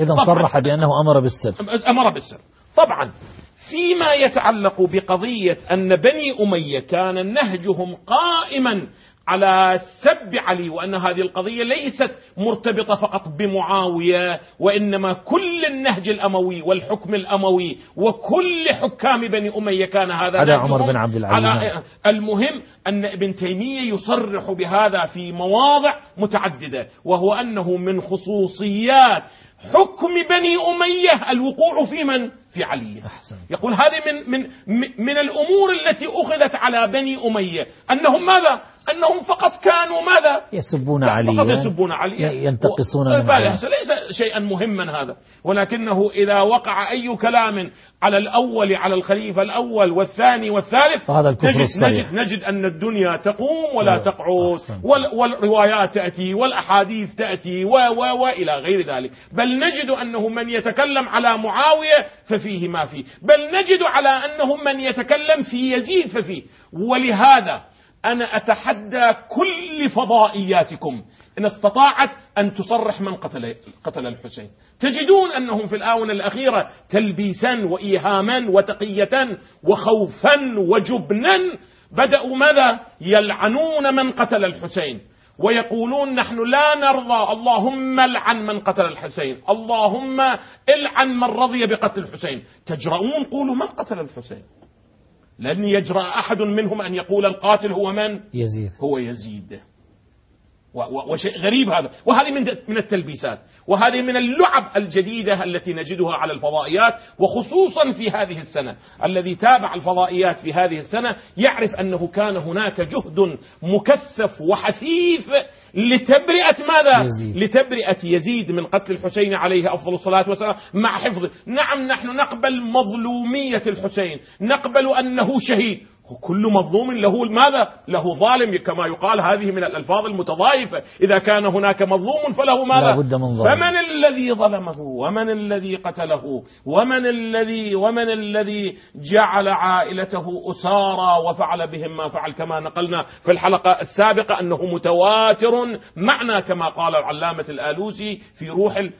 إذا صرح بأنه أمر بالسب أمر بالسب طبعا. فيما يتعلق بقضية أن بني أمية كان نهجهم قائما على سب علي وأن هذه القضية ليست مرتبطة فقط بمعاوية وإنما كل النهج الأموي والحكم الأموي وكل حكام بني أمية كان هذا على عمر بن عبد العزيز. على المهم أن ابن تيمية يصرح بهذا في مواضع متعددة وهو أنه من خصوصيات حكم بني أمية الوقوع في من؟ في علي أحسن. يقول هذه من, من, من الأمور التي أخذت على بني أمية أنهم ماذا؟ أنهم فقط كانوا ماذا؟ يسبون علي فقط يسبون علي ينتقصون من ليس شيئا مهما هذا ولكنه إذا وقع أي كلام على الأول على الخليفة الأول والثاني والثالث فهذا الكفر نجد, الصريح. نجد, نجد أن الدنيا تقوم ولا تقعد والروايات تأتي والأحاديث تأتي و و وإلى غير ذلك بل نجد أنه من يتكلم على معاوية ففيه ما فيه. بل نجد على أنه من يتكلم في يزيد ففيه. ولهذا أنا أتحدى كل فضائياتكم. إن استطاعت أن تصرح من قتل قتل الحسين. تجدون أنهم في الآونة الأخيرة تلبيسا وإيهاما وتقية وخوفا وجبنا. بدأوا ماذا؟ يلعنون من قتل الحسين. ويقولون نحن لا نرضى. اللهم العن من قتل الحسين. اللهم العن من رضي بقتل الحسين. تجرؤون؟ قولوا من قتل الحسين؟ لن يجرأ أحد منهم أن يقول القاتل هو من؟ يزيد. هو يزيد. وشيء غريب هذا. وهذه من من التلبيسات. وهذه من اللعب الجديدة التي نجدها على الفضائيات وخصوصا في هذه السنة. الذي تابع الفضائيات في هذه السنة يعرف أنه كان هناك جهد مكثف وحثيث لتبرئة ماذا؟ يزيد. لتبرئة يزيد من قتل الحسين عليه أفضل الصلاة والسلام مع حفظه. نعم نحن نقبل مظلومية الحسين. نقبل أنه شهيد. كل مظلوم له ماذا؟ له ظالم كما يقال هذه من الألفاظ المتضايفة إذا كان هناك مظلوم فله ماذا؟ من ظالم. فمن الذي ظلمه ومن الذي قتله ومن الذي ومن الذي جعل عائلته أسارى وفعل بهم ما فعل كما نقلنا في الحلقة السابقة أنه متواتر معنى كما قال العلامة الآلوسي في روح المعنى